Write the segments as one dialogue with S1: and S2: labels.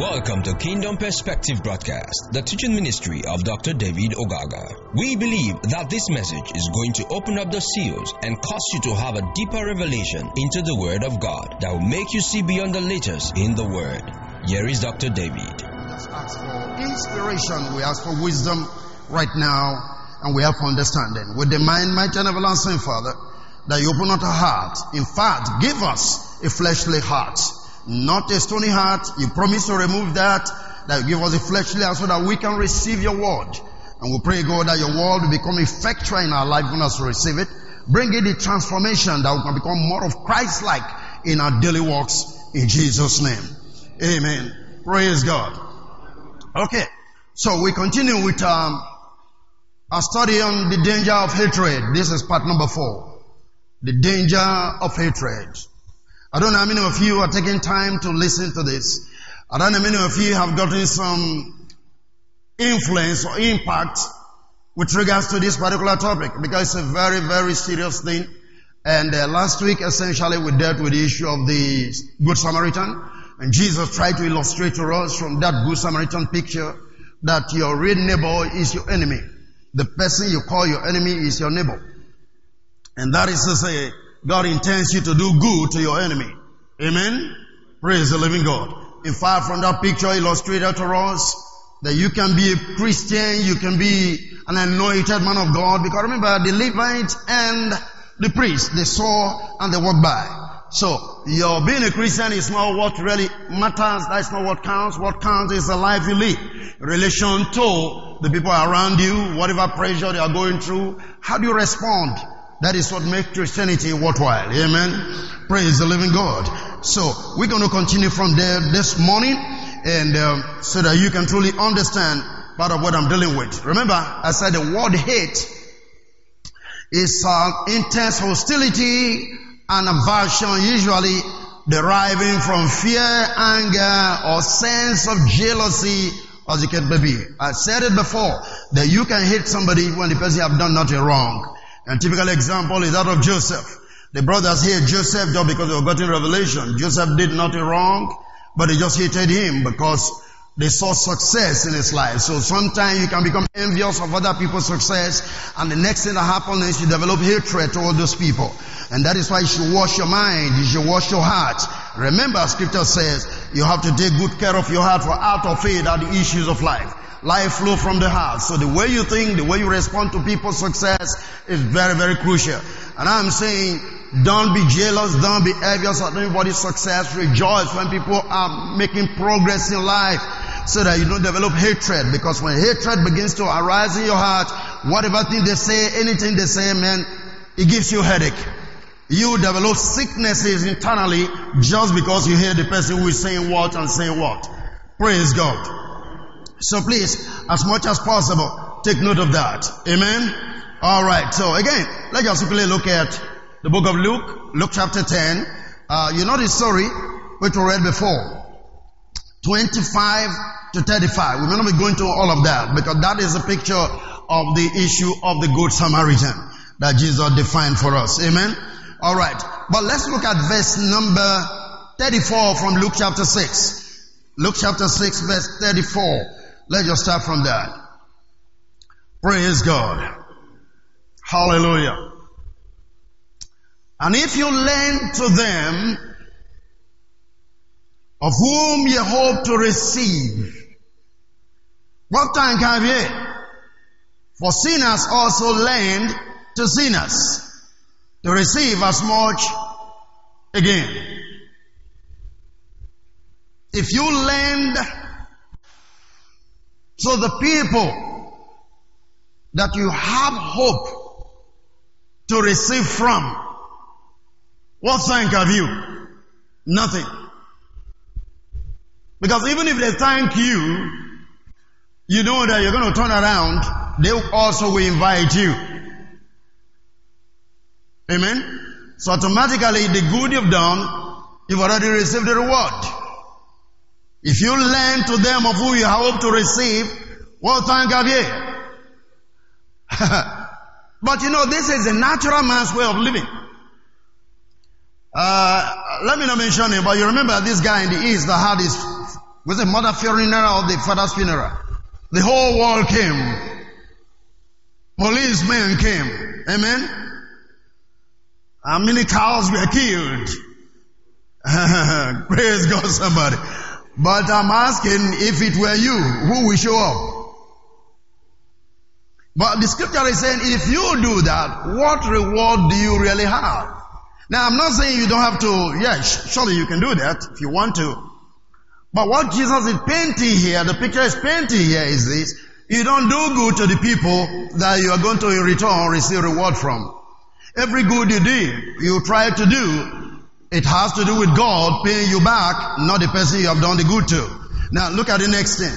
S1: Welcome to Kingdom Perspective Broadcast, the teaching ministry of Dr. David Ogaga. We believe that this message is going to open up the seals and cause you to have a deeper revelation into the Word of God that will make you see beyond the letters in the Word. Here is Dr. David.
S2: just ask for inspiration. We ask for wisdom right now, and we have understanding. With the mind, might, and everlasting Father, that you open up our heart. In fact, give us a fleshly heart, not a stony heart. You promise to remove that, that give us a fleshly heart so that we can receive your word. And we pray, God, that your word will become effectual in our life when us to receive it. Bring it the transformation that we can become more of Christ-like in our daily walks in Jesus' name. Amen. Praise God. Okay. So we continue with um, our study on the danger of hatred. This is part number four. The danger of hatred. I don't know how many of you are taking time to listen to this. I don't know how many of you have gotten some influence or impact with regards to this particular topic because it's a very, very serious thing. And uh, last week, essentially, we dealt with the issue of the Good Samaritan. And Jesus tried to illustrate to us from that Good Samaritan picture that your real neighbor is your enemy. The person you call your enemy is your neighbor. And that is to say, God intends you to do good to your enemy. Amen? Praise the living God. In fact, from that picture illustrated to us, that you can be a Christian, you can be an anointed man of God, because remember, the Levites and the priest, they saw and they walked by. So, your being a Christian is not what really matters, that's not what counts. What counts is the life you live. Relation to the people around you, whatever pressure they are going through, how do you respond? That is what makes Christianity worthwhile. Amen. Praise the living God. So we're going to continue from there this morning, and um, so that you can truly understand part of what I'm dealing with. Remember, I said the word hate is uh, intense hostility and aversion, usually deriving from fear, anger, or sense of jealousy, as it can be. I said it before that you can hate somebody when the person have done nothing wrong. And typical example is that of Joseph. The brothers hate Joseph just because they were getting revelation. Joseph did nothing wrong, but they just hated him because they saw success in his life. So sometimes you can become envious of other people's success, and the next thing that happens is you develop hatred toward those people. And that is why you should wash your mind, you should wash your heart. Remember, scripture says you have to take good care of your heart, for out of it are the issues of life. Life flow from the heart. So the way you think, the way you respond to people's success is very, very crucial. And I'm saying, don't be jealous, don't be envious of anybody's success. Rejoice when people are making progress in life so that you don't develop hatred. Because when hatred begins to arise in your heart, whatever thing they say, anything they say, man, it gives you headache. You develop sicknesses internally just because you hear the person who is saying what and saying what. Praise God. So please, as much as possible, take note of that. Amen? Alright, so again, let's just quickly look at the book of Luke, Luke chapter 10. Uh, you know the story which we read before. 25 to 35. We're not be going to all of that because that is a picture of the issue of the good Samaritan that Jesus defined for us. Amen? Alright, but let's look at verse number 34 from Luke chapter 6. Luke chapter 6 verse 34. Let's just start from that. Praise God. Hallelujah. And if you lend to them of whom you hope to receive, what time can ye? For sinners also lend to sinners to receive as much again. If you lend so the people that you have hope to receive from, what thank have you? Nothing. Because even if they thank you, you know that you're going to turn around, they also will invite you. Amen? So automatically the good you've done, you've already received the reward. If you lend to them of who you hope to receive, what thank have ye? but you know, this is a natural man's way of living. Uh, let me not mention him, but you remember this guy in the east that had his Was the mother funeral or the father's funeral? The whole world came. Policemen came. Amen. How many cows were killed? Praise God, somebody. But I'm asking if it were you, who will show up? But the scripture is saying if you do that, what reward do you really have? Now I'm not saying you don't have to, yeah, surely you can do that if you want to. But what Jesus is painting here, the picture is painting here is this. You don't do good to the people that you are going to in return receive reward from. Every good you do, you try to do, it has to do with God paying you back, not the person you have done the good to. Now look at the next thing.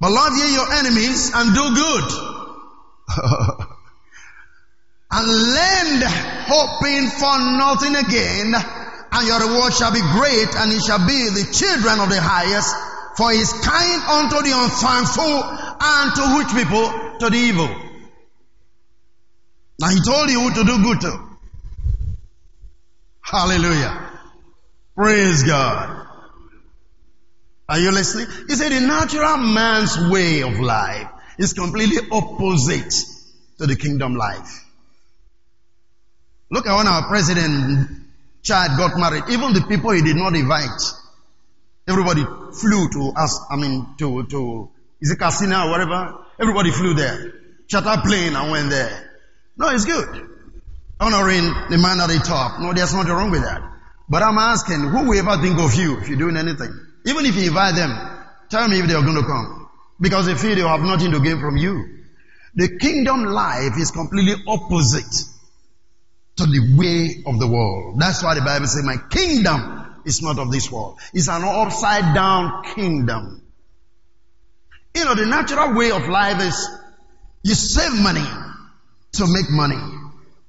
S2: But love ye your enemies and do good. and lend hoping for nothing again and your reward shall be great and it shall be the children of the highest for he is kind unto the unthankful and to which people? To the evil. Now he told you to do good to. Hallelujah. Praise God. Are you listening? He said the natural man's way of life is completely opposite to the kingdom life. Look at when our president child got married. Even the people he did not invite. Everybody flew to us, I mean, to, to, is it casino or whatever? Everybody flew there. Charter plane and went there. No, it's good honoring the man at the top. No, there's nothing wrong with that. But I'm asking, who will ever think of you if you're doing anything? Even if you invite them, tell me if they are going to come. Because they feel they have nothing to gain from you. The kingdom life is completely opposite to the way of the world. That's why the Bible says, my kingdom is not of this world. It's an upside down kingdom. You know, the natural way of life is you save money to make money.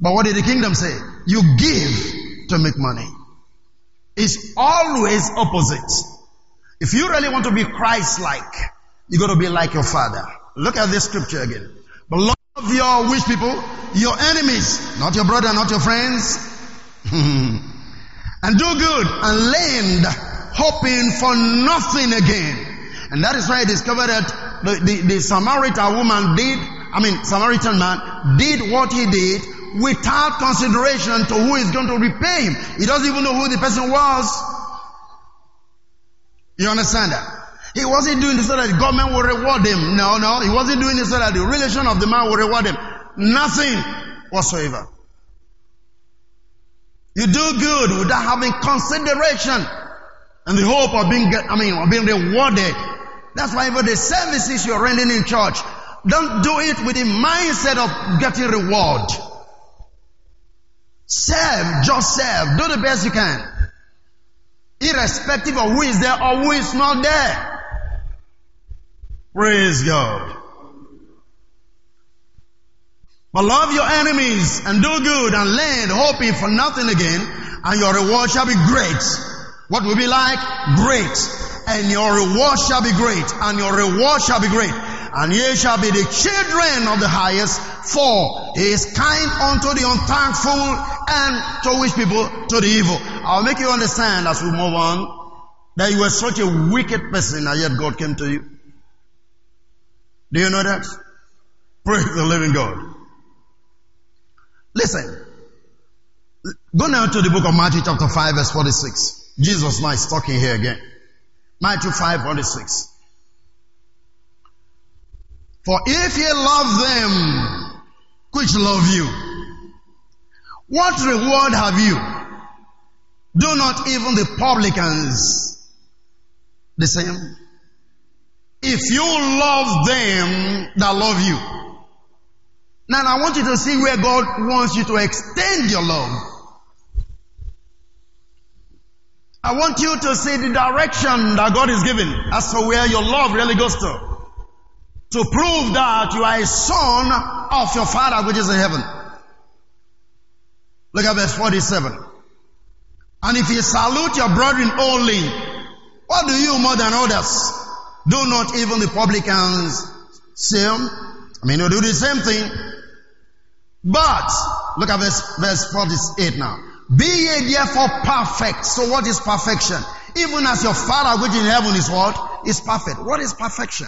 S2: But what did the kingdom say? You give to make money. It's always opposite. If you really want to be Christ-like, you got to be like your father. Look at this scripture again. But love your which people? Your enemies, not your brother, not your friends. and do good and lend, hoping for nothing again. And that is why I discovered that the, the, the Samaritan woman did, I mean, Samaritan man did what he did without consideration to who is going to repay him. He doesn't even know who the person was. You understand that? He wasn't doing this so that the government will reward him. No, no. He wasn't doing this so that the relation of the man will reward him. Nothing whatsoever. You do good without having consideration and the hope of being, I mean, of being rewarded. That's why for the services you're rendering in church, don't do it with the mindset of getting reward. Serve, just serve. Do the best you can. Irrespective of who is there or who is not there. Praise God. But love your enemies and do good and lend, hoping for nothing again, and your reward shall be great. What will be like? Great. And your reward shall be great, and your reward shall be great and ye shall be the children of the highest, for he is kind unto the unthankful and to which people? To the evil. I'll make you understand as we move on that you were such a wicked person and yet God came to you. Do you know that? Praise the living God. Listen. Go now to the book of Matthew chapter 5 verse 46. Jesus now is talking here again. Matthew 5 46. For if ye love them which love you, what reward have you? Do not even the publicans the same? If you love them that love you. Now I want you to see where God wants you to extend your love. I want you to see the direction that God is giving as to where your love really goes to to prove that you are a son of your Father which is in heaven. Look at verse 47. And if you salute your brethren only, what do you more than others? Do not even the publicans same? I mean, you do the same thing. But, look at verse, verse 48 now. Be ye therefore perfect. So what is perfection? Even as your Father which in heaven is what? Is perfect. What is perfection?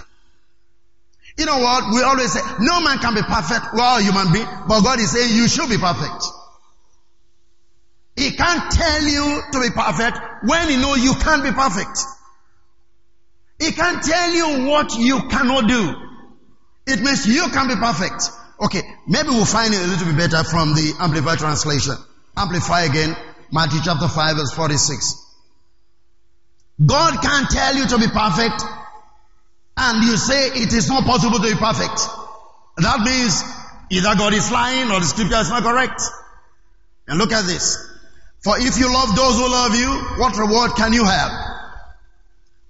S2: You know what? We always say, no man can be perfect. We Well, human being, but God is saying you should be perfect. He can't tell you to be perfect when he knows you can't be perfect. He can't tell you what you cannot do. It means you can be perfect. Okay, maybe we'll find it a little bit better from the Amplified translation. Amplify again, Matthew chapter 5 verse 46. God can't tell you to be perfect and you say it is not possible to be perfect. That means either God is lying or the scripture is not correct. And look at this. For if you love those who love you, what reward can you have?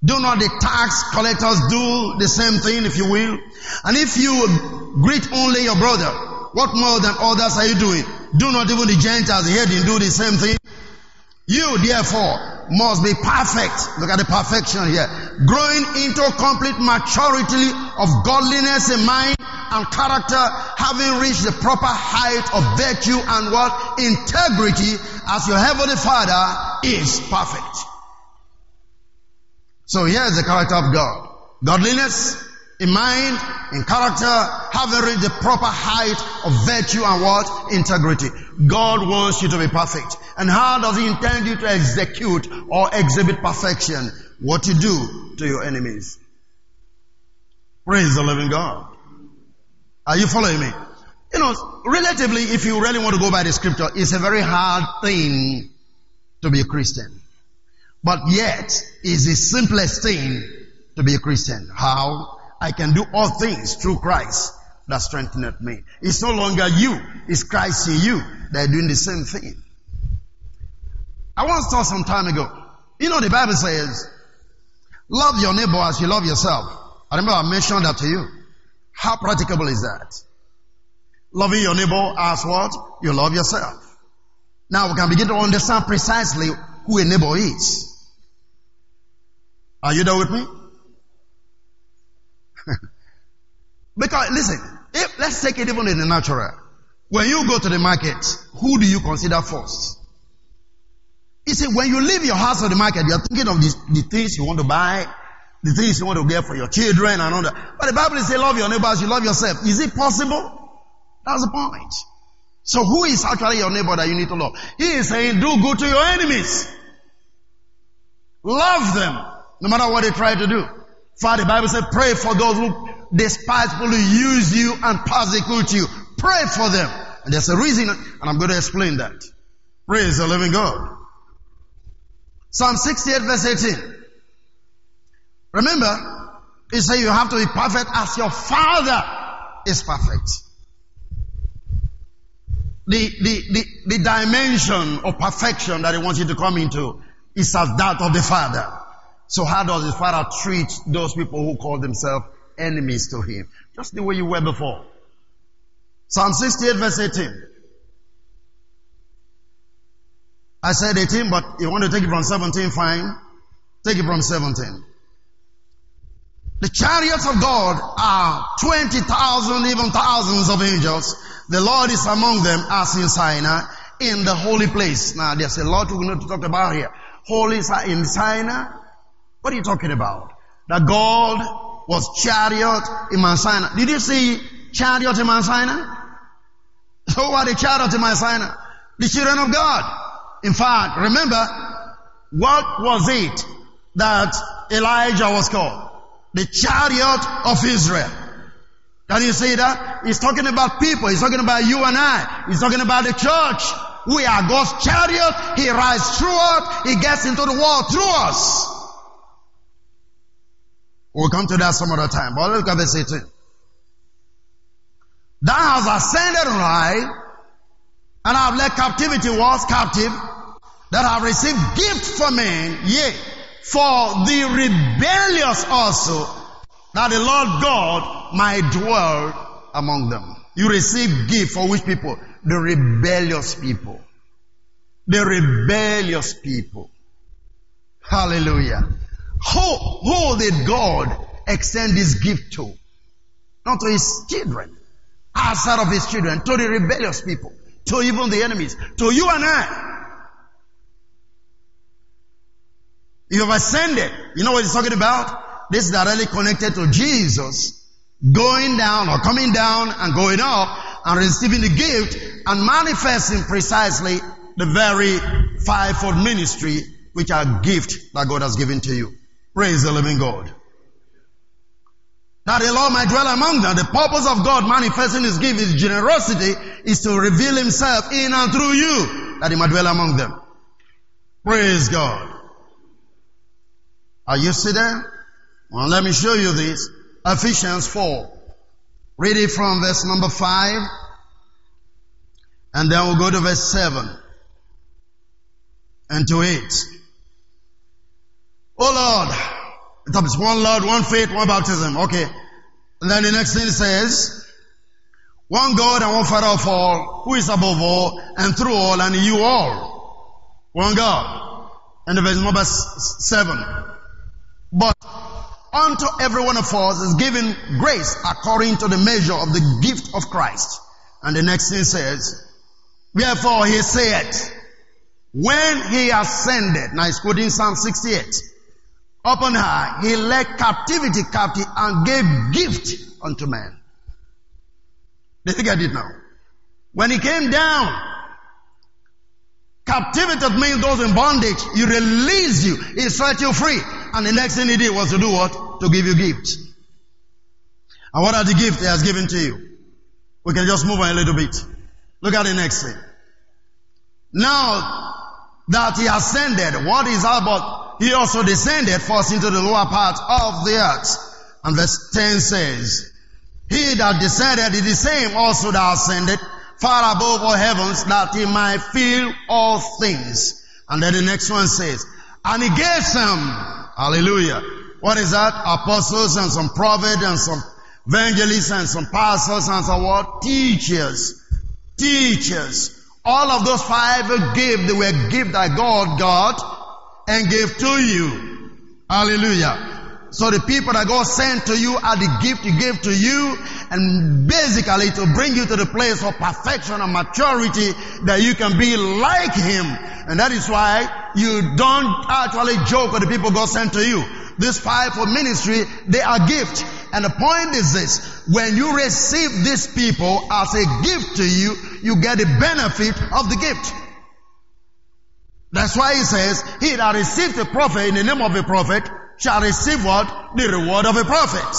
S2: Do not the tax collectors do the same thing, if you will? And if you greet only your brother, what more than others are you doing? Do not even the Gentiles here do the same thing? You therefore must be perfect. Look at the perfection here. Growing into complete maturity of godliness in mind and character, having reached the proper height of virtue and what? Integrity as your heavenly father is perfect. So here's the character of God. Godliness in mind, in character, having reached the proper height of virtue and what? Integrity. God wants you to be perfect. And how does He intend you to execute or exhibit perfection? What you do to your enemies. Praise the living God. Are you following me? You know, relatively, if you really want to go by the scripture, it's a very hard thing to be a Christian. But yet, it's the simplest thing to be a Christian. How? I can do all things through Christ that strengtheneth me. It's no longer you, it's Christ in you. that are doing the same thing. I once thought some time ago, you know the Bible says, love your neighbor as you love yourself. I remember I mentioned that to you. How practicable is that? Loving your neighbor as what? You love yourself. Now we can begin to understand precisely who a neighbor is. Are you there with me? because listen, if, let's take it even in the natural. When you go to the market, who do you consider first? You see, when you leave your house or the market, you're thinking of the, the things you want to buy, the things you want to get for your children and all that. But the Bible says love your neighbors, you love yourself. Is it possible? That's the point. So who is actually your neighbor that you need to love? He is saying do good to your enemies. Love them, no matter what they try to do. Father, the Bible says pray for those who despitefully use you and persecute you. Pray for them. And there's a reason, and I'm going to explain that. Praise the living God. Psalm 68 verse 18. Remember, it says you have to be perfect as your father is perfect. The, the, the, the dimension of perfection that he wants you to come into is as that of the father. So how does his father treat those people who call themselves enemies to him? Just the way you were before. Psalm 68 verse 18. I said 18, but you want to take it from 17, fine. Take it from 17. The chariots of God are 20,000, even thousands of angels. The Lord is among them as in Sinai in the holy place. Now there's a lot we need to talk about here. Holy in Sinai. What are you talking about? That God was chariot in Mount Sinai. Did you see chariot in Mount Sinai? Who are the chariot in Mount Sinai? The children of God. In fact, remember, what was it that Elijah was called? The chariot of Israel. Can you see that? He's talking about people. He's talking about you and I. He's talking about the church. We are God's chariot. He rides through us. He gets into the world through us. We'll come to that some other time. But look at verse 18. Thou hast ascended on high and have led captivity was captive, that have received gift for men, yea, for the rebellious also, that the Lord God might dwell among them. You receive gift for which people? The rebellious people. The rebellious people. Hallelujah. Who, who did God extend this gift to? Not to his children. Outside of his children, to the rebellious people to even the enemies, to you and I. You have ascended. You know what he's talking about? This is directly connected to Jesus going down or coming down and going up and receiving the gift and manifesting precisely the very fivefold ministry which are gift that God has given to you. Praise the living God. That the Lord might dwell among them. The purpose of God manifesting His gift, His generosity, is to reveal Himself in and through you, that He might dwell among them. Praise God. Are you there? Well, let me show you this. Ephesians 4. Read it from verse number 5. And then we'll go to verse 7 and to 8. Oh Lord. It is one Lord, one faith, one baptism. Okay. And then the next thing says, one God and one Father of all, who is above all and through all and you all. One God. And the verse number 7. But unto every one of us is given grace according to the measure of the gift of Christ. And the next thing says, Wherefore he said, when he ascended, now he's quoting Psalm 68, upon high, he led captivity captive and gave gift unto man. Did you get it now? When he came down, captivity means those in bondage. He released you. He set you free. And the next thing he did was to do what? To give you gifts. And what are the gifts he has given to you? We can just move on a little bit. Look at the next thing. Now that he ascended, what is about? He also descended first into the lower part of the earth. And verse 10 says, He that descended is the same also that ascended far above all heavens that he might fill all things. And then the next one says, and he gave some, hallelujah. What is that? Apostles and some prophets and some evangelists and some pastors and some what? Teachers. Teachers. All of those five gifts, they were gifts that God got and gave to you. Hallelujah. So the people that God sent to you are the gift He gave to you and basically to bring you to the place of perfection and maturity that you can be like Him. And that is why you don't actually joke with the people God sent to you. This fivefold ministry, they are gift. And the point is this, when you receive these people as a gift to you, you get the benefit of the gift. That's why he says, he that received a prophet in the name of a prophet shall receive what? The reward of a prophet.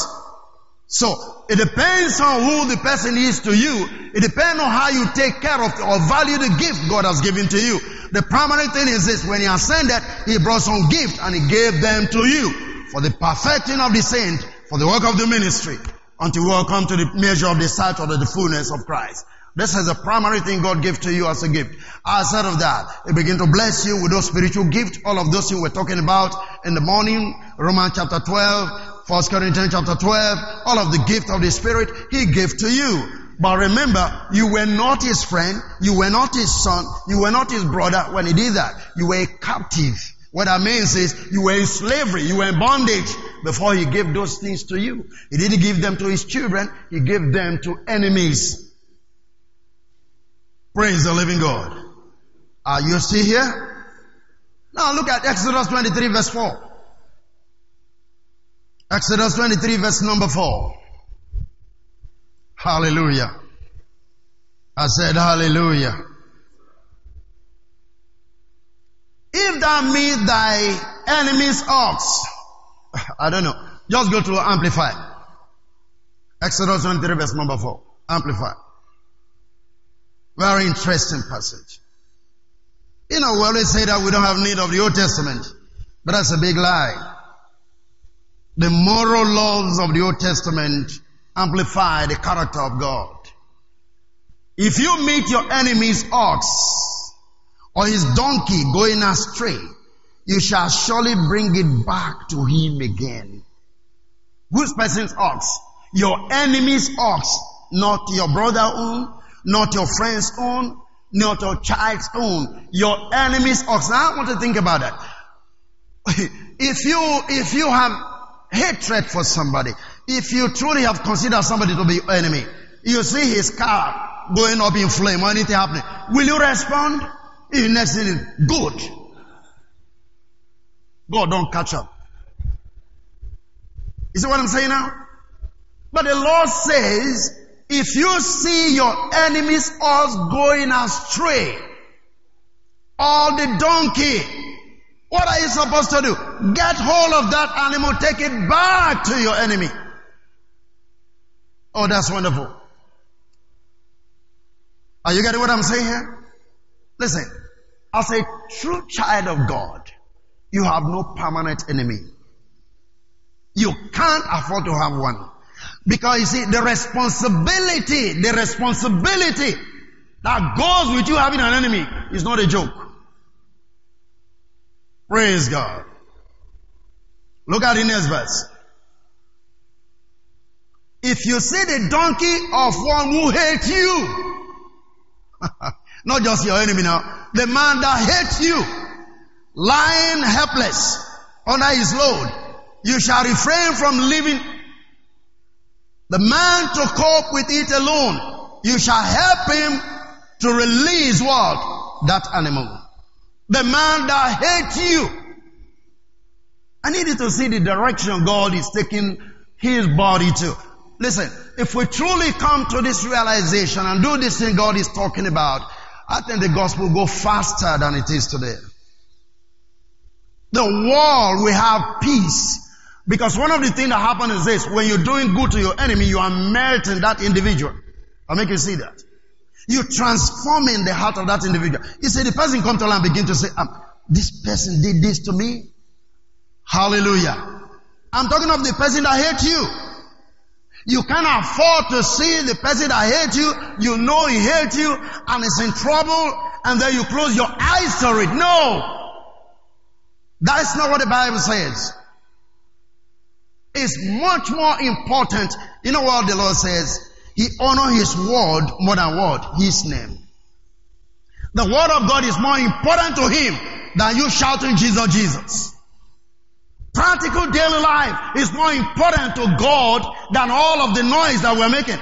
S2: So, it depends on who the person is to you. It depends on how you take care of or value the gift God has given to you. The primary thing is this, when he ascended, he brought some gift and he gave them to you for the perfecting of the saint for the work of the ministry until we all come to the measure of the stature of the fullness of Christ. This is the primary thing God gave to you as a gift. Outside of that, He begin to bless you with those spiritual gifts, all of those things we're talking about in the morning, Romans chapter 12, 1 Corinthians chapter 12, all of the gift of the Spirit He gave to you. But remember, you were not His friend, you were not His son, you were not His brother when He did that. You were a captive. What that means is you were in slavery, you were in bondage before he gave those things to you. He didn't give them to his children, he gave them to enemies. Praise the living God. Are you still here? Now look at Exodus 23 verse 4. Exodus 23 verse number 4. Hallelujah. I said hallelujah. If thou meet thy enemy's ox, I don't know, just go to Amplify. Exodus 23 verse number 4. Amplify. Very interesting passage. You know, we always say that we don't have need of the Old Testament, but that's a big lie. The moral laws of the Old Testament amplify the character of God. If you meet your enemy's ox, or his donkey going astray, you shall surely bring it back to him again. Whose person's ox? Your enemy's ox, not your brother own, not your friend's own, not your child's own, your enemy's ox. Now I want to think about that. if you, if you have hatred for somebody, if you truly have considered somebody to be your enemy, you see his car going up in flame or anything happening, will you respond? The next thing good. God don't catch up. You see what I'm saying now? But the Lord says, if you see your enemies all going astray, or the donkey, what are you supposed to do? Get hold of that animal, take it back to your enemy. Oh, that's wonderful. Are you getting what I'm saying here? Listen, as a true child of God, you have no permanent enemy. You can't afford to have one. Because you see, the responsibility, the responsibility that goes with you having an enemy is not a joke. Praise God. Look at the next verse. If you see the donkey of one who hates you, not just your enemy now, the man that hates you, lying helpless under his load, you shall refrain from living. The man to cope with it alone, you shall help him to release what? That animal. The man that hates you. I need you to see the direction God is taking his body to. Listen, if we truly come to this realization and do this thing God is talking about, I think the gospel will go faster than it is today. The world will have peace. Because one of the things that happen is this, when you're doing good to your enemy, you are melting that individual. I'll make you see that. You're transforming the heart of that individual. You see, the person come to and begin to say, um, this person did this to me. Hallelujah. I'm talking of the person that hates you. You can't afford to see the person that hates you, you know he hates you and is in trouble and then you close your eyes to it. No! That's not what the Bible says. It's much more important. You know what the Lord says? He honor his word more than what? His name. The word of God is more important to him than you shouting Jesus, Jesus. Practical daily life is more important to God than all of the noise that we're making.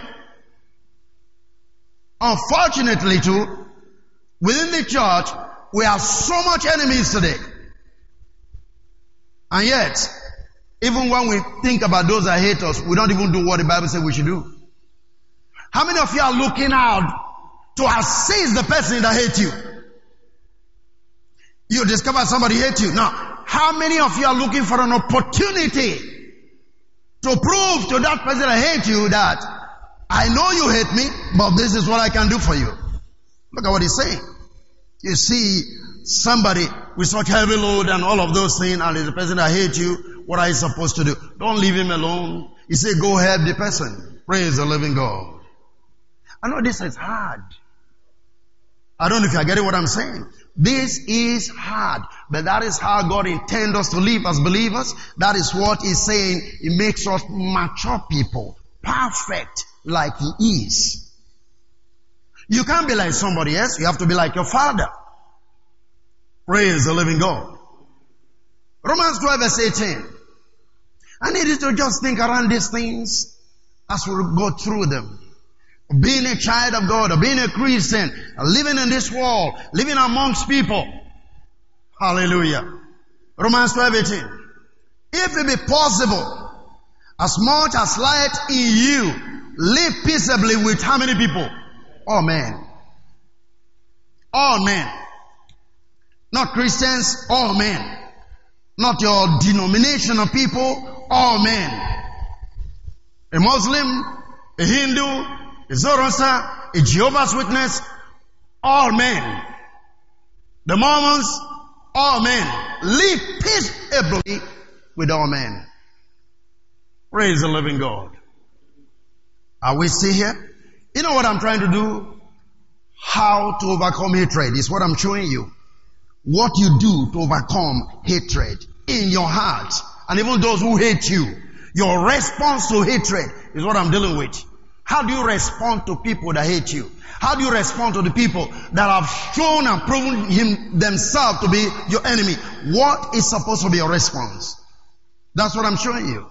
S2: Unfortunately too, within the church, we have so much enemies today. And yet, even when we think about those that hate us, we don't even do what the Bible says we should do. How many of you are looking out to assist the person that hates you? You discover somebody hates you. Now, how many of you are looking for an opportunity to prove to that person that hates you that I know you hate me, but this is what I can do for you? Look at what he's saying. You see somebody with such heavy load and all of those things, and it's the person that hates you, what are you supposed to do? Don't leave him alone. He said, go help the person. Praise the living God. I know this is hard. I don't know if you're getting what I'm saying. This is hard, but that is how God intends us to live as believers. That is what He's saying. He makes us mature people, perfect like He is. You can't be like somebody else. You have to be like your Father. Praise the living God. Romans 12 verse 18. I need you to just think around these things as we go through them being a child of God, or being a Christian, living in this world, living amongst people. Hallelujah. Romans 12, 18. If it be possible, as much as light in you, live peaceably with how many people? All men. All men. Not Christians, all men. Not your denomination of people, all men. A Muslim, a Hindu, a Zoroaster, a Jehovah's Witness, all men. The Mormons, all men. Live peaceably with all men. Praise the living God. Are we still here? You know what I'm trying to do? How to overcome hatred is what I'm showing you. What you do to overcome hatred in your heart and even those who hate you. Your response to hatred is what I'm dealing with. How do you respond to people that hate you? How do you respond to the people that have shown and proven him themselves to be your enemy? What is supposed to be your response? That's what I'm showing you.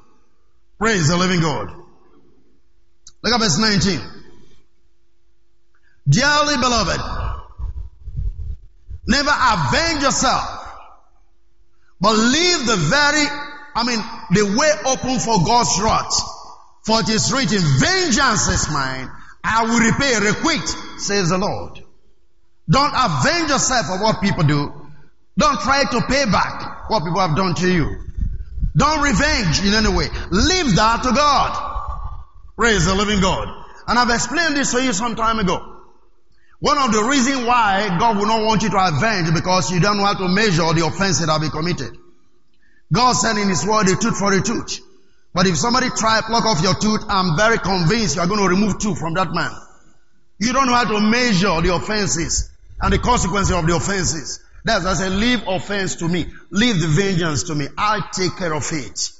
S2: Praise the living God. Look at verse 19. Dearly beloved, never avenge yourself, But leave the very, I mean, the way open for God's wrath. For it is written, vengeance is mine. I will repay, requite, says the Lord. Don't avenge yourself of what people do. Don't try to pay back what people have done to you. Don't revenge in any way. Leave that to God. Praise the living God. And I've explained this to you some time ago. One of the reasons why God will not want you to avenge because you don't know how to measure the offense that have been committed. God said in His word, a tooth for a tooth. But if somebody try to pluck off your tooth, I'm very convinced you are going to remove two from that man. You don't know how to measure the offenses and the consequences of the offenses. That's I say, leave offense to me. Leave the vengeance to me. I'll take care of it.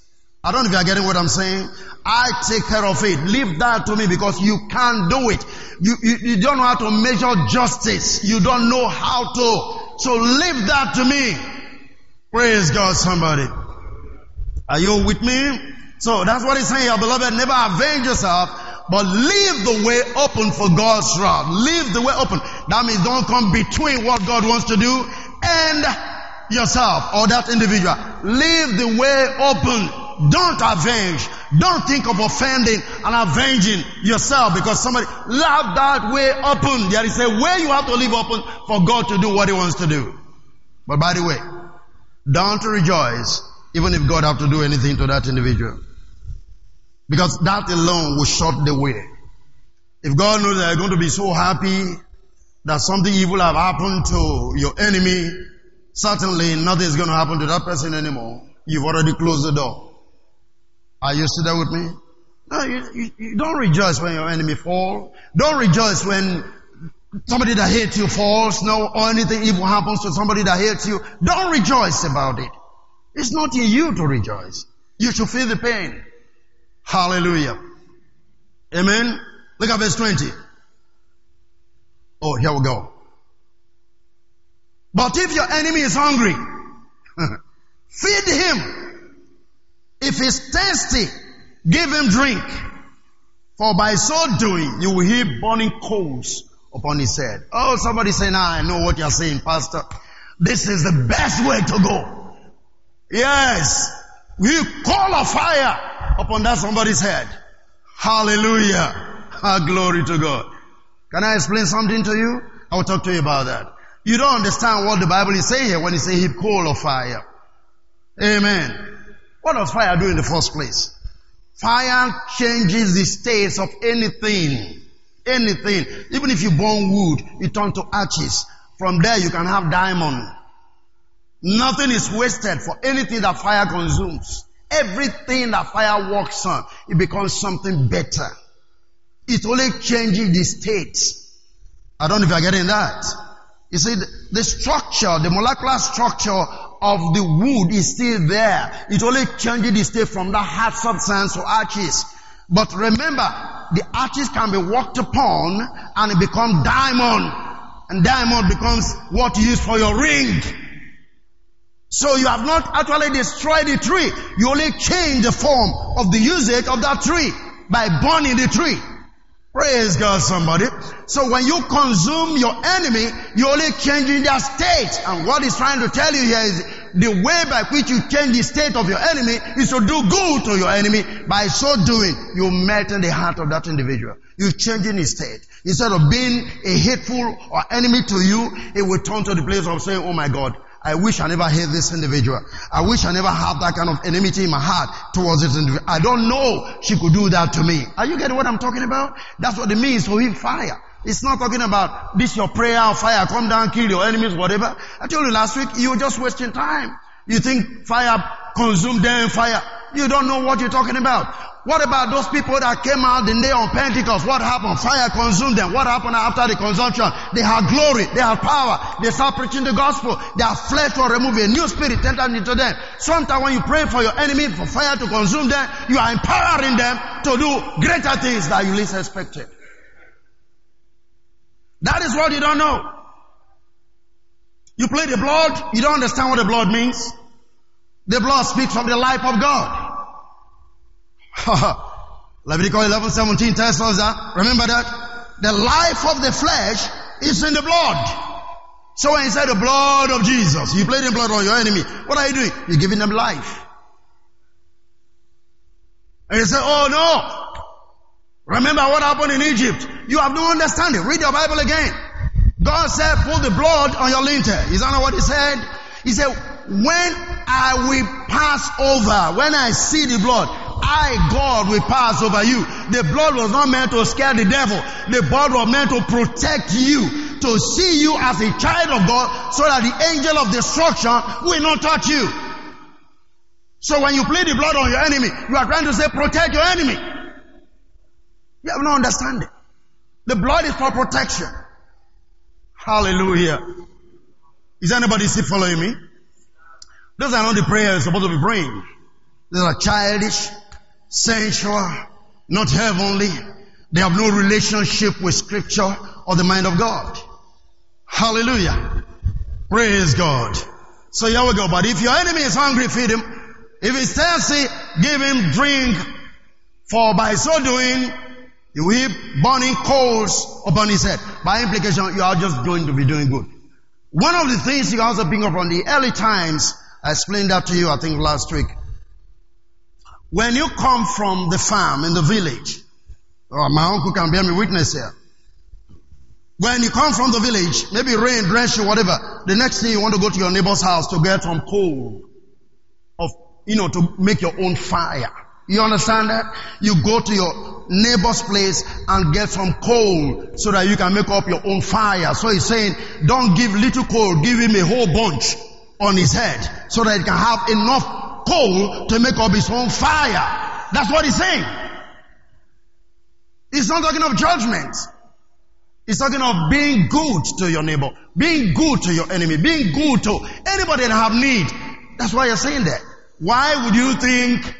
S2: I don't know if you are getting what I'm saying. I take care of it. Leave that to me because you can't do it. You, you, you don't know how to measure justice. You don't know how to. So leave that to me. Praise God, somebody. Are you with me? So that's what he's saying here, beloved. Never avenge yourself, but leave the way open for God's wrath. Leave the way open. That means don't come between what God wants to do and yourself or that individual. Leave the way open. Don't avenge. Don't think of offending and avenging yourself because somebody left that way open. There is a way you have to leave open for God to do what He wants to do. But by the way, don't rejoice even if God have to do anything to that individual. Because that alone will shut the way. If God knows that you're going to be so happy that something evil have happened to your enemy, certainly nothing is going to happen to that person anymore. You've already closed the door. Are you still there with me? No, you, you, you don't rejoice when your enemy fall. Don't rejoice when somebody that hates you falls. No, or anything evil happens to somebody that hates you. Don't rejoice about it. It's not in you to rejoice. You should feel the pain. Hallelujah. Amen. Look at verse 20. Oh, here we go. But if your enemy is hungry, feed him. If he's thirsty, give him drink. For by so doing, you will heap burning coals upon his head. Oh, somebody say, now I know what you're saying, pastor. This is the best way to go. Yes. We call a fire upon that somebody's head. Hallelujah. Ah, glory to God. Can I explain something to you? I will talk to you about that. You don't understand what the Bible is saying here when it says he coal of fire. Amen. What does fire do in the first place? Fire changes the states of anything. Anything. Even if you burn wood, it turns to ashes. From there you can have diamond. Nothing is wasted for anything that fire consumes. Everything that fire works on, it becomes something better. It only changes the state. I don't know if you're getting that. You see, the structure, the molecular structure of the wood is still there. It only changes the state from that hard substance to arches. But remember, the artist can be worked upon and it becomes diamond. And diamond becomes what you use for your ring. So you have not actually destroyed the tree. You only change the form of the usage of that tree by burning the tree. Praise God, somebody. So when you consume your enemy, you're only changing their state. And what he's trying to tell you here is the way by which you change the state of your enemy is to do good to your enemy. By so doing, you melt in the heart of that individual. You're changing his state. Instead of being a hateful or enemy to you, it will turn to the place of saying, oh my God, I wish I never hate this individual. I wish I never have that kind of enmity in my heart towards this individual. I don't know she could do that to me. Are you getting what I'm talking about? That's what it means to heap fire. It's not talking about this your prayer or fire, come down, kill your enemies, whatever. I told you last week, you're just wasting time. You think fire consumed them fire. You don't know what you're talking about. What about those people that came out the day on Pentecost? What happened? Fire consumed them. What happened after the consumption? They had glory. They had power. They start preaching the gospel. Their flesh was removed. A new spirit entered into them. Sometimes when you pray for your enemy for fire to consume them, you are empowering them to do greater things that you least expected. That is what you don't know. You play the blood, you don't understand what the blood means. The blood speaks of the life of God. Leviticus 11, 17 tells us that. Remember that? The life of the flesh is in the blood. So when you say the blood of Jesus, you play the blood on your enemy. What are you doing? You're giving them life. And you say, oh no. Remember what happened in Egypt. You have no understanding. Read your Bible again. God said, put the blood on your lintel. Is that not what he said? He said, when I will pass over, when I see the blood, I, God, will pass over you. The blood was not meant to scare the devil. The blood was meant to protect you, to see you as a child of God, so that the angel of destruction will not touch you. So when you plead the blood on your enemy, you are trying to say protect your enemy. You have no understanding. The blood is for protection. Hallelujah. Is anybody still following me? Those are not the prayers you're supposed to be praying. These are childish, sensual, not heavenly. They have no relationship with scripture or the mind of God. Hallelujah. Praise God. So here we go. But if your enemy is hungry, feed him. If he's thirsty, give him drink. For by so doing, you heap burning coals upon his head. By implication, you are just going to be doing good. One of the things you also pick up from the early times, I explained that to you, I think last week. When you come from the farm in the village, or oh, my uncle can bear me witness here. When you come from the village, maybe rain, drench you, whatever, the next thing you want to go to your neighbor's house to get some coal of, you know, to make your own fire. You understand that? You go to your neighbor's place and get some coal so that you can make up your own fire. So he's saying, don't give little coal, give him a whole bunch on his head so that he can have enough coal to make up his own fire. That's what he's saying. He's not talking of judgment. He's talking of being good to your neighbor, being good to your enemy, being good to anybody that have need. That's why you're saying that. Why would you think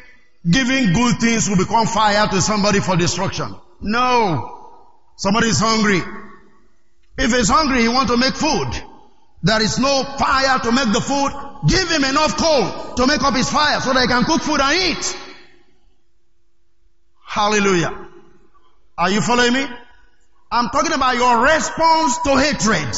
S2: giving good things will become fire to somebody for destruction? No. Somebody is hungry. If he's hungry, he wants to make food. There is no fire to make the food. Give him enough coal to make up his fire so that he can cook food and eat. Hallelujah. Are you following me? I'm talking about your response to hatred.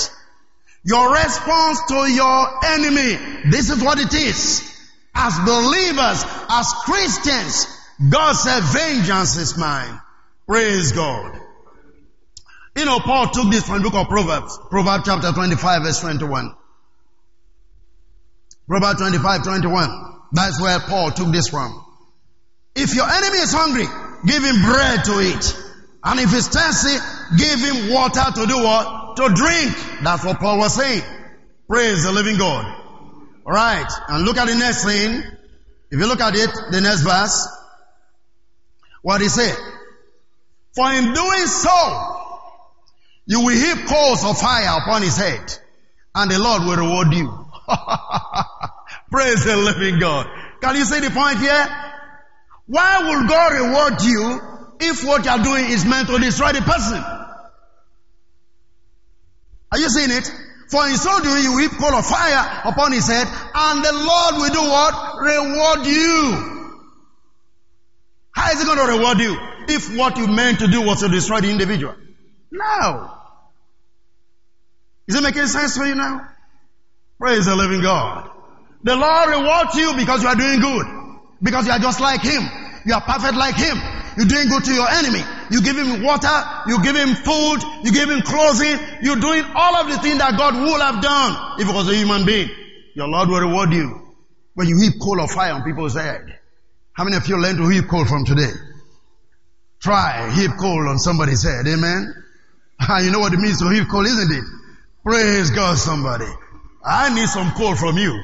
S2: Your response to your enemy. This is what it is. As believers, as Christians, God said, vengeance is mine. Praise God. You know, Paul took this from the book of Proverbs, Proverbs chapter 25 verse 21. Proverbs 25, 21. That's where Paul took this from. If your enemy is hungry, give him bread to eat. And if he's thirsty, give him water to do what? To drink. That's what Paul was saying. Praise the living God. Alright. And look at the next thing. If you look at it, the next verse. What he said. For in doing so, you will heap coals of fire upon his head, and the Lord will reward you. Praise the living God. Can you see the point here? Why will God reward you if what you are doing is meant to destroy the person? Are you seeing it? For in so doing, you heap coal of fire upon his head, and the Lord will do what? Reward you. How is he going to reward you if what you meant to do was to destroy the individual? No. Is it making sense for you now? Praise the living God. The Lord rewards you because you are doing good. Because you are just like Him. You are perfect like Him. You're doing good to your enemy. You give him water. You give him food. You give him clothing. You're doing all of the things that God would have done if it was a human being. Your Lord will reward you when you heap coal of fire on people's head. How many of you learn to heap coal from today? Try heap coal on somebody's head. Amen. You know what it means to heap coal, isn't it? Praise God, somebody. I need some coal from you.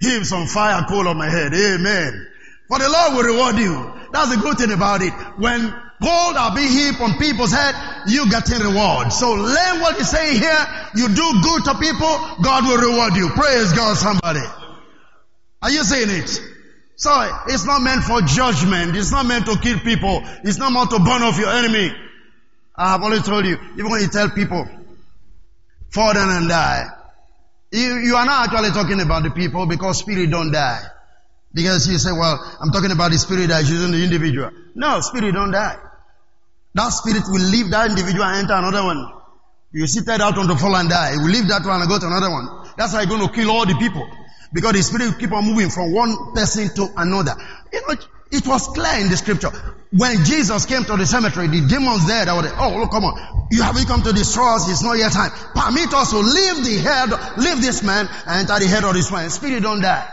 S2: Heap some fire coal on my head. Amen. For the Lord will reward you. That's the good thing about it. When gold are being heaped on people's head, you get a reward. So learn what he's saying here. You do good to people, God will reward you. Praise God, somebody. Are you saying it? So it's not meant for judgment. It's not meant to kill people. It's not meant to burn off your enemy. I have already told you, even when you tell people, fall down and die. You, you are not actually talking about the people because spirit don't die. Because you say, well, I'm talking about the spirit that is using the individual. No, spirit don't die. That spirit will leave that individual and enter another one. You seated out on the fall and die. You will leave that one and go to another one. That's how you're going to kill all the people. Because the spirit will keep on moving from one person to another. You know, it was clear in the scripture. When Jesus came to the cemetery, the demons there that were, oh, look, come on. You haven't come to destroy us. It's not yet time. Permit us to leave the head, leave this man and enter the head of this man. Spirit don't die.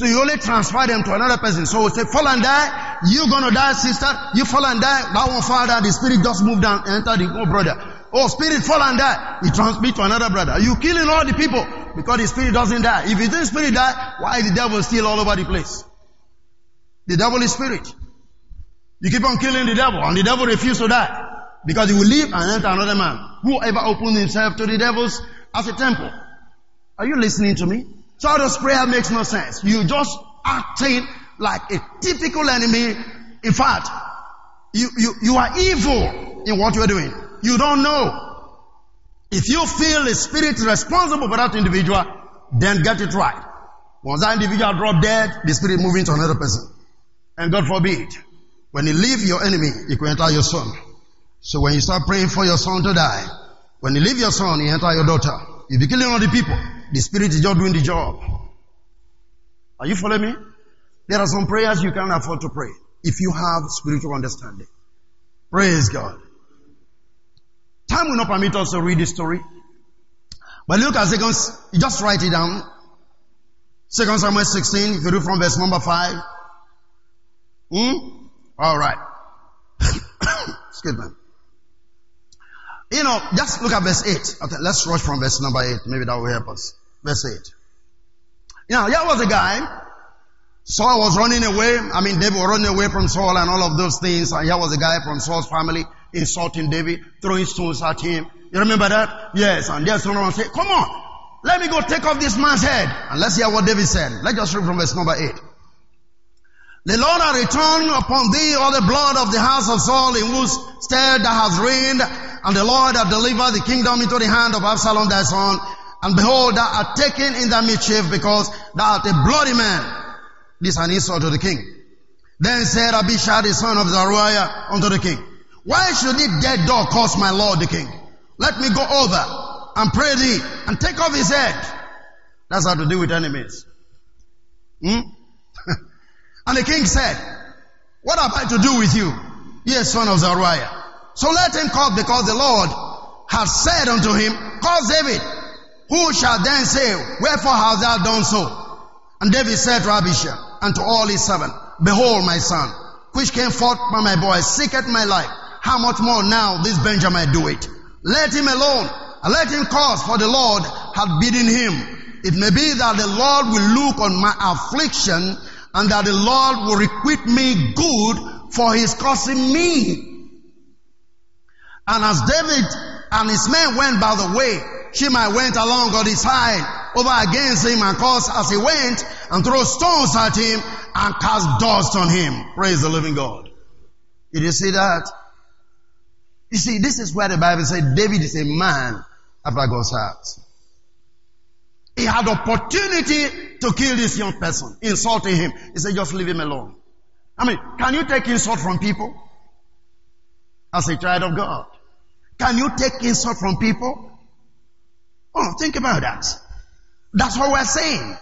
S2: So you only transfer them to another person. So we say, fall and die. You're gonna die, sister. You fall and die. That one father, the spirit just moved down, enter the oh brother. Oh, spirit fall and die. He transmit to another brother. Are you killing all the people because the spirit doesn't die. If the spirit die, why the devil still all over the place? The devil is spirit. You keep on killing the devil and the devil refuses to die because he will leave and enter another man. Whoever opens himself to the devils as a temple. Are you listening to me? All prayer makes no sense. You just acting like a typical enemy. In fact, you, you, you are evil in what you are doing. You don't know. If you feel the spirit responsible for that individual, then get it right. Once that individual drop dead, the spirit move into another person. And God forbid, when you leave your enemy, he will enter your son. So when you start praying for your son to die, when you leave your son, he enter your daughter. If you're killing all the people, the spirit is just doing the job. Are you following me? There are some prayers you can't afford to pray if you have spiritual understanding. Praise God. Time will not permit us to read this story. But look at second, you just write it down. Second Samuel 16, if you read from verse number 5. Hmm? Alright. Excuse me. You know, just look at verse 8. Okay, let's rush from verse number 8. Maybe that will help us. Verse 8. You know, there was a guy. Saul was running away. I mean, David was running away from Saul and all of those things. And here was a guy from Saul's family insulting David, throwing stones at him. You remember that? Yes. And there's someone say, come on, let me go take off this man's head. And let's hear what David said. Let's just read from verse number 8. The Lord has returned upon thee all the blood of the house of Saul in whose stead thou hast reigned, and the Lord hath delivered the kingdom into the hand of Absalom thy son. And behold, thou art taken in thy mischief because thou art a bloody man. This is an insult to the king. Then said Abishai the son of Zeruiah unto the king, why should this dead dog cause my lord the king? Let me go over and pray thee and take off his head. That's how to deal with enemies. Hmm? and the king said, what have I to do with you? ye son of Zeruiah. So let him call because the Lord has said unto him, call David. Who shall then say, wherefore hast thou done so? And David said to Abishai and to all his servants, behold my son, which came forth by my boy, seeketh my life. How much more now this Benjamin do it? Let him alone and let him cause for the Lord hath bidden him. It may be that the Lord will look on my affliction and that the Lord will requite me good for his causing me. And as David and his men went by the way, Shimei went along on his side over against him and caused as he went and threw stones at him and cast dust on him. Praise the living God. Did you see that? You see, this is where the Bible said David is a man after God's heart. He had opportunity to kill this young person, insulting him. He said, just leave him alone. I mean, can you take insult from people? As a child of God. Can you take insult from people? Oh, think about that. That's what we're saying.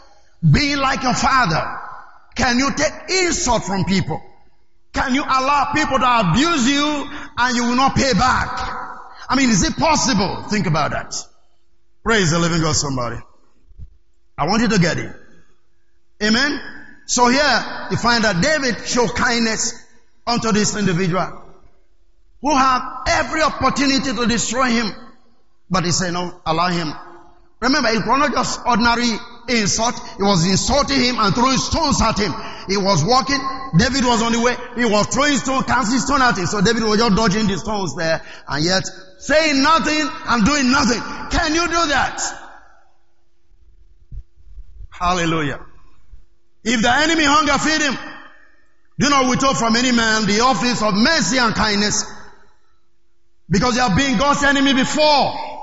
S2: Being like your father. Can you take insult from people? Can you allow people to abuse you and you will not pay back? I mean, is it possible? Think about that. Praise the living God, somebody. I want you to get it. Amen. So here you find that David showed kindness unto this individual who had every opportunity to destroy him. But he said, no, allow him. Remember, it was not just ordinary insult. He was insulting him and throwing stones at him. He was walking. David was on the way. He was throwing stones, casting stones at him. So David was just dodging the stones there and yet saying nothing and doing nothing. Can you do that? Hallelujah. If the enemy hunger feed him, do not withhold from any man the office of mercy and kindness because you have been God's enemy before.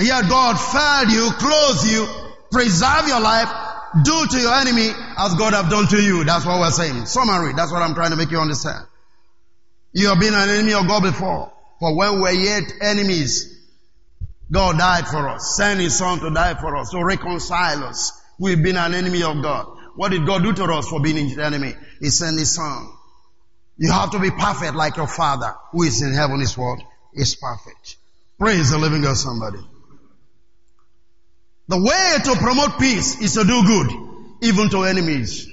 S2: And yet God fed you, clothed you, preserve your life, do to your enemy as God have done to you. That's what we're saying. Summary. That's what I'm trying to make you understand. You have been an enemy of God before. For when we're yet enemies, God died for us, sent His Son to die for us, to reconcile us. We've been an enemy of God. What did God do to us for being an enemy? He sent His Son. You have to be perfect like your Father who is in heaven is what? Is perfect. Praise the living God somebody. The way to promote peace is to do good, even to enemies.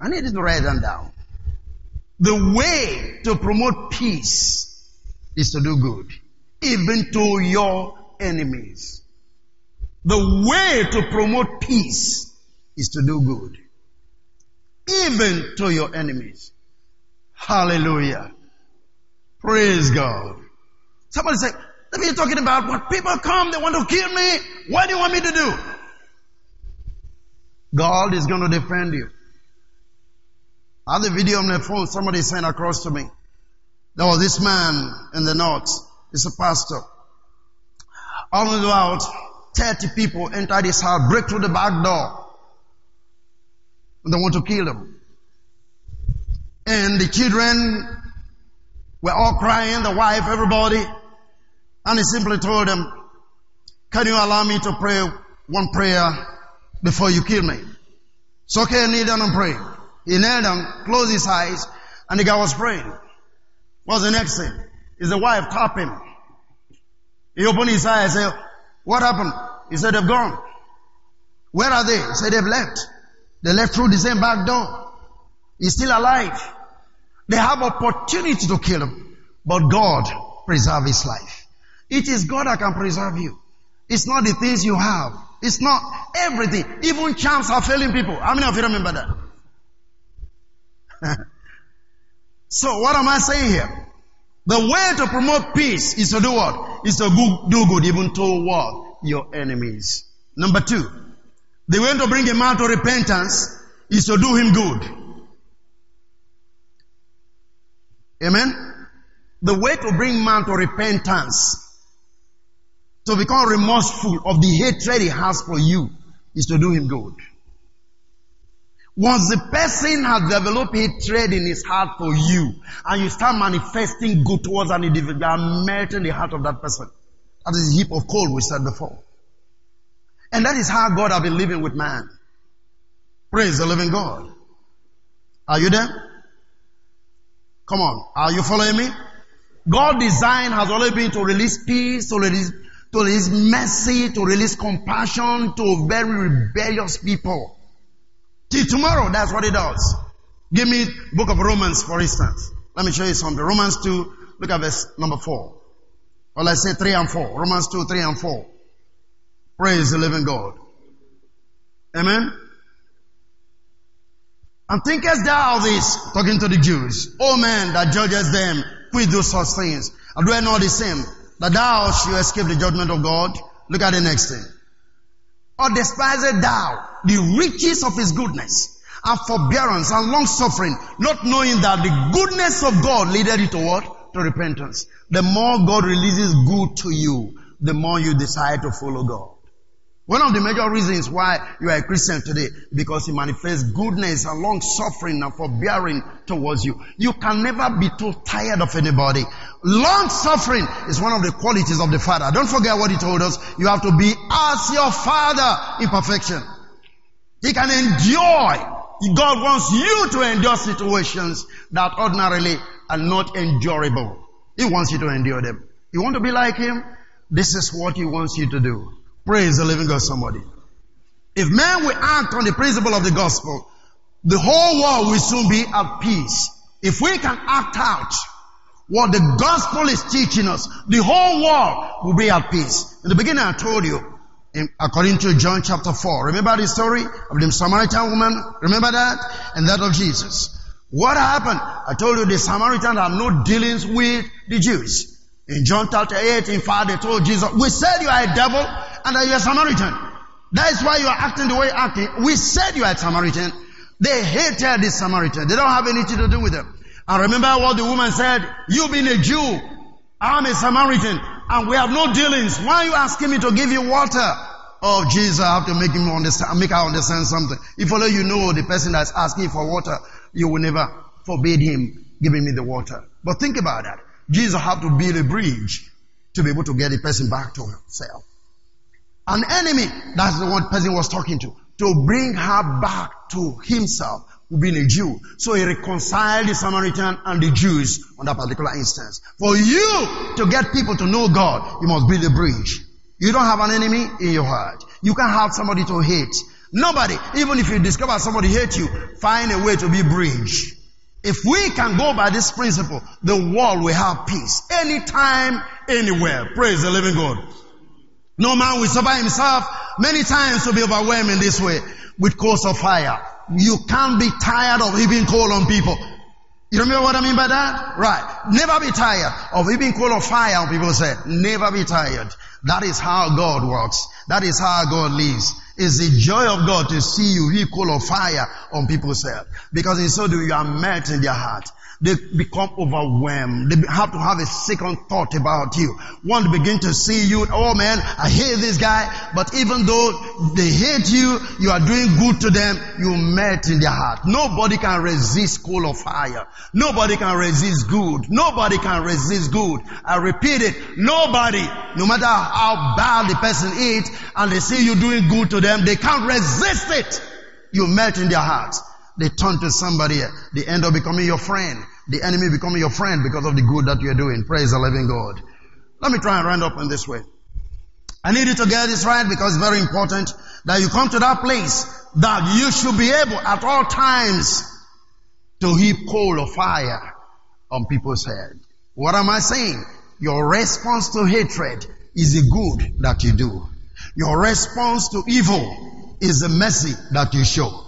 S2: I need to write them down. The way to promote peace is to do good, even to your enemies. The way to promote peace is to do good, even to your enemies. Hallelujah. Praise God. Somebody say, me talking about what people come, they want to kill me. What do you want me to do? God is going to defend you. I have the video on my phone somebody sent across to me. There was this man in the north. He's a pastor. All about 30 people entered his house, break through the back door. And they want to kill him. And the children were all crying, the wife, everybody. And he simply told them, can you allow me to pray one prayer before you kill me? So okay, kneel down and pray. He knelt down, closed his eyes, and the guy was praying. What's the next thing? Is the wife tap him. He opened his eyes and said, what happened? He said, they've gone. Where are they? He said, they've left. They left through the same back door. He's still alive. They have opportunity to kill him, but God preserve his life. It is God that can preserve you. It's not the things you have. It's not everything. Even charms are failing people. How many of you remember that? so what am I saying here? The way to promote peace is to do what? Is to do good even to what? Your enemies. Number two, the way to bring a man to repentance is to do him good. Amen? The way to bring man to repentance, to become remorseful of the hatred he has for you, is to do him good. Once the person has developed hatred in his heart for you, and you start manifesting good towards an individual, you are melting the heart of that person. That is a heap of coal we said before. And that is how God has been living with man. Praise the living God. Are you there? Come on. Are you following me? God design has always been to release peace, to release, to release mercy, to release compassion to very rebellious people. Till tomorrow, that's what it does. Give me book of Romans, for instance. Let me show you something. Romans 2, look at verse number 4. Or let's say 3 and 4. Romans 2, 3 and 4. Praise the living God. Amen. And thinkest thou this, talking to the Jews, O man that judges them, quit do such things, and do not the same, that thou shalt escape the judgment of God? Look at the next thing. Or despised thou the riches of his goodness and forbearance and long suffering, not knowing that the goodness of God leadeth you to what? To repentance. The more God releases good to you, the more you decide to follow God. One of the major reasons why you are a Christian today, because He manifests goodness and long suffering and forbearing towards you. You can never be too tired of anybody. Long suffering is one of the qualities of the Father. Don't forget what He told us. You have to be as your Father in perfection. He can endure. God wants you to endure situations that ordinarily are not endurable. He wants you to endure them. You want to be like Him? This is what He wants you to do. Praise the living God, somebody. If men will act on the principle of the gospel, the whole world will soon be at peace. If we can act out what the gospel is teaching us, the whole world will be at peace. In the beginning I told you, in, according to John chapter 4, remember the story of the Samaritan woman? Remember that? And that of Jesus. What happened? I told you the Samaritans had no dealings with the Jews. In John chapter 8, in fact, they told Jesus, we said you are a devil and that you're a Samaritan. That is why you are acting the way you're acting. We said you are a Samaritan. They hated this Samaritan. They don't have anything to do with them. And remember what the woman said, you being a Jew, I'm a Samaritan, and we have no dealings. Why are you asking me to give you water? Oh, Jesus, I have to make him understand, make her understand something. If only you know the person that's asking for water, you will never forbid him giving me the water. But think about that. Jesus had to build a bridge to be able to get the person back to himself. An enemy, that's the one person was talking to, to bring her back to himself, being a Jew. So he reconciled the Samaritan and the Jews on that particular instance. For you to get people to know God, you must build a bridge. You don't have an enemy in your heart. You can't have somebody to hate. Nobody, even if you discover somebody hate you, find a way to be bridge. If we can go by this principle, the world will have peace. Anytime, anywhere. Praise the living God. No man will survive himself many times to be overwhelmed in this way with coals of fire. You can't be tired of heaping coal on people. You remember what I mean by that? Right. Never be tired of heaping coal of fire on people say. Never be tired. That is how God works. That is how God lives. It's the joy of God to see you coal of fire on people's head. Because in so doing you are met in their heart they become overwhelmed. They have to have a second thought about you. One begin to see you, oh man, I hate this guy, but even though they hate you, you are doing good to them, you met in their heart. Nobody can resist coal of fire. Nobody can resist good. Nobody can resist good. I repeat it, nobody, no matter how bad the person is, and they see you doing good to them, they can't resist it. You met in their hearts. They turn to somebody. They end up becoming your friend. The enemy becoming your friend because of the good that you're doing. Praise the living God. Let me try and round up in this way. I need you to get this right because it's very important that you come to that place that you should be able at all times to heap coal of fire on people's head. What am I saying? Your response to hatred is the good that you do. Your response to evil is the mercy that you show.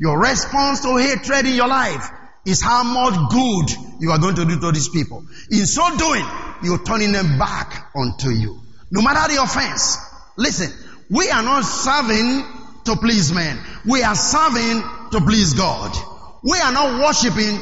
S2: Your response to hatred in your life is how much good you are going to do to these people. In so doing, you're turning them back onto you. No matter the offense. Listen, we are not serving to please men. We are serving to please God. We are not worshiping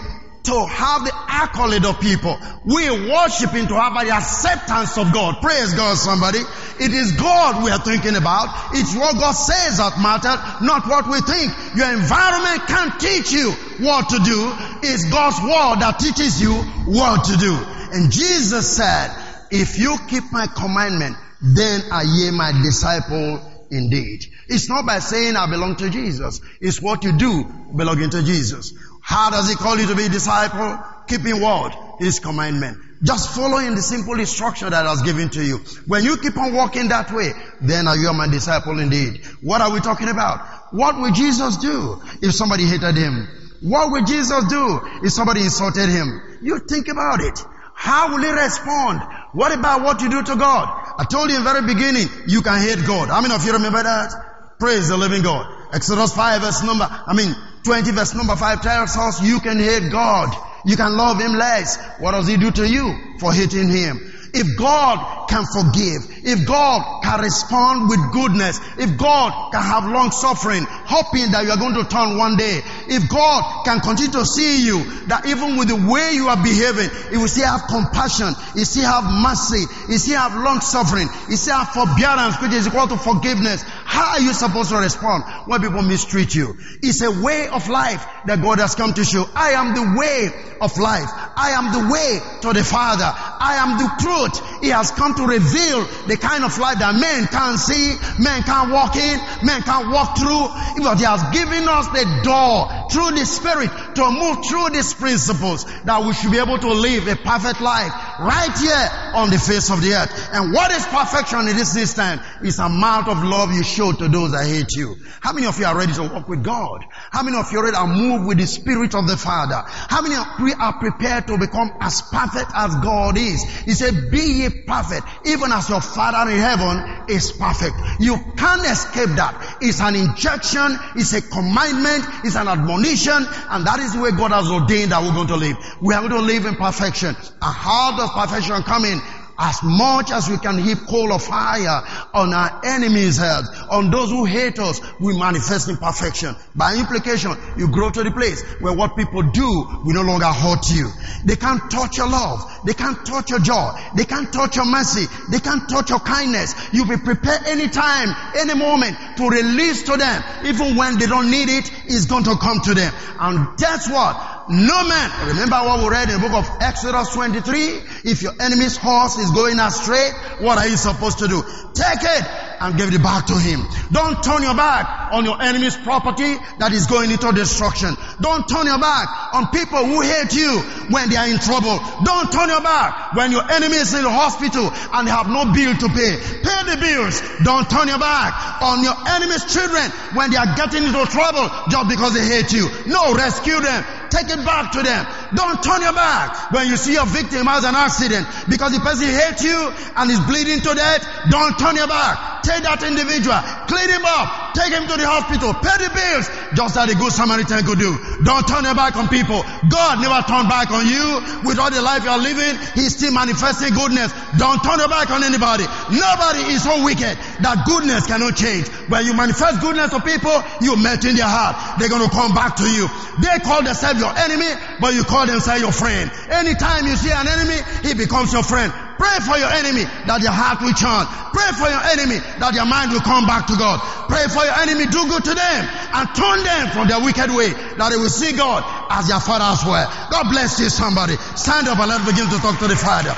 S2: to have the accolade of people. We worshiping to have the acceptance of God. Praise God, somebody. It is God we are thinking about. It's what God says that matters, not what we think. Your environment can't teach you what to do. It's God's word that teaches you what to do. And Jesus said, if you keep my commandment, then are ye my disciple indeed. It's not by saying I belong to Jesus. It's what you do belonging to Jesus. How does he call you to be a disciple? Keeping what? His commandment. Just following the simple instruction that I was given to you. When you keep on walking that way, then are you my disciple indeed. What are we talking about? What would Jesus do if somebody hated him? What would Jesus do if somebody insulted him? You think about it. How will he respond? What about what you do to God? I told you in the very beginning, you can hate God. How many of you remember that? Praise the living God. Exodus 5 verse number, I mean, 20 verse number 5 tells us you can hate God. You can love Him less. What does He do to you for hating Him? If God can forgive, if God can respond with goodness, if God can have long suffering, hoping that you are going to turn one day, if God can continue to see you, that even with the way you are behaving, He will still have compassion, He still have mercy, He still have long suffering, He still have forbearance, which is equal to forgiveness. How are you supposed to respond when people mistreat you? It's a way of life that God has come to show. I am the way of life. I am the way to the Father. I am the truth. He has come to reveal the kind of life that men can't see, men can't walk in, men can't walk through. But He has given us the door through the Spirit to move through these principles that we should be able to live a perfect life right here on the face of the earth. And what is perfection in this instant is amount of love you show to those that hate you. How many of you are ready to walk with God? How many of you are moved with the Spirit of the Father? How many of you are prepared to become as perfect as God is? He said, be ye perfect, even as your Father in heaven is perfect. You can't escape that. It's an injection, it's a commandment, it's an admonition, and that is the way God has ordained that we're going to live. We are going to live in perfection. And how does perfection come in? As much as we can heap coal of fire on our enemies' heads, on those who hate us, we manifest imperfection. By implication, you grow to the place where what people do will no longer hurt you. They can't touch your love. They can't touch your joy. They can't touch your mercy. They can't touch your kindness. You'll be prepared anytime, any moment to release to them. Even when they don't need it, it's going to come to them. And that's what No man. Remember what we read in the book of Exodus 23? If your enemy's horse is going astray, what are you supposed to do? Take it and give it back to him. Don't turn your back on your enemy's property that is going into destruction. Don't turn your back on people who hate you when they are in trouble. Don't turn your back when your enemy is in the hospital and have no bill to pay. Pay the bills. Don't turn your back on your enemy's children when they are getting into trouble just because they hate you. No, rescue them. Take it back to them. Don't turn your back when you see a victim has an accident because the person hates you and is bleeding to death. Don't turn your back. Take that individual, clean him up, take him to the hospital, pay the bills, just as the good Samaritan could do. Don't turn your back on people. God never turned back on you. With all the life you are living, He's still manifesting goodness. Don't turn your back on anybody. Nobody is so wicked that goodness cannot change. When you manifest goodness to people, you melt in their heart. They're going to come back to you. They call themselves your enemy, but you call themselves your friend. Anytime you see an enemy, he becomes your friend. Pray for your enemy that your heart will turn. Pray for your enemy that your mind will come back to God. Pray for your enemy, do good to them and turn them from their wicked way that they will see God as their father as well. God bless you somebody. Stand up and let's begin to talk to the Father.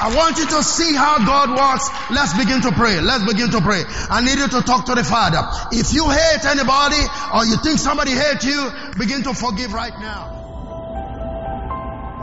S2: I want you to see how God works. Let's begin to pray. Let's begin to pray. I need you to talk to the Father. If you hate anybody or you think somebody hates you, begin to forgive right now.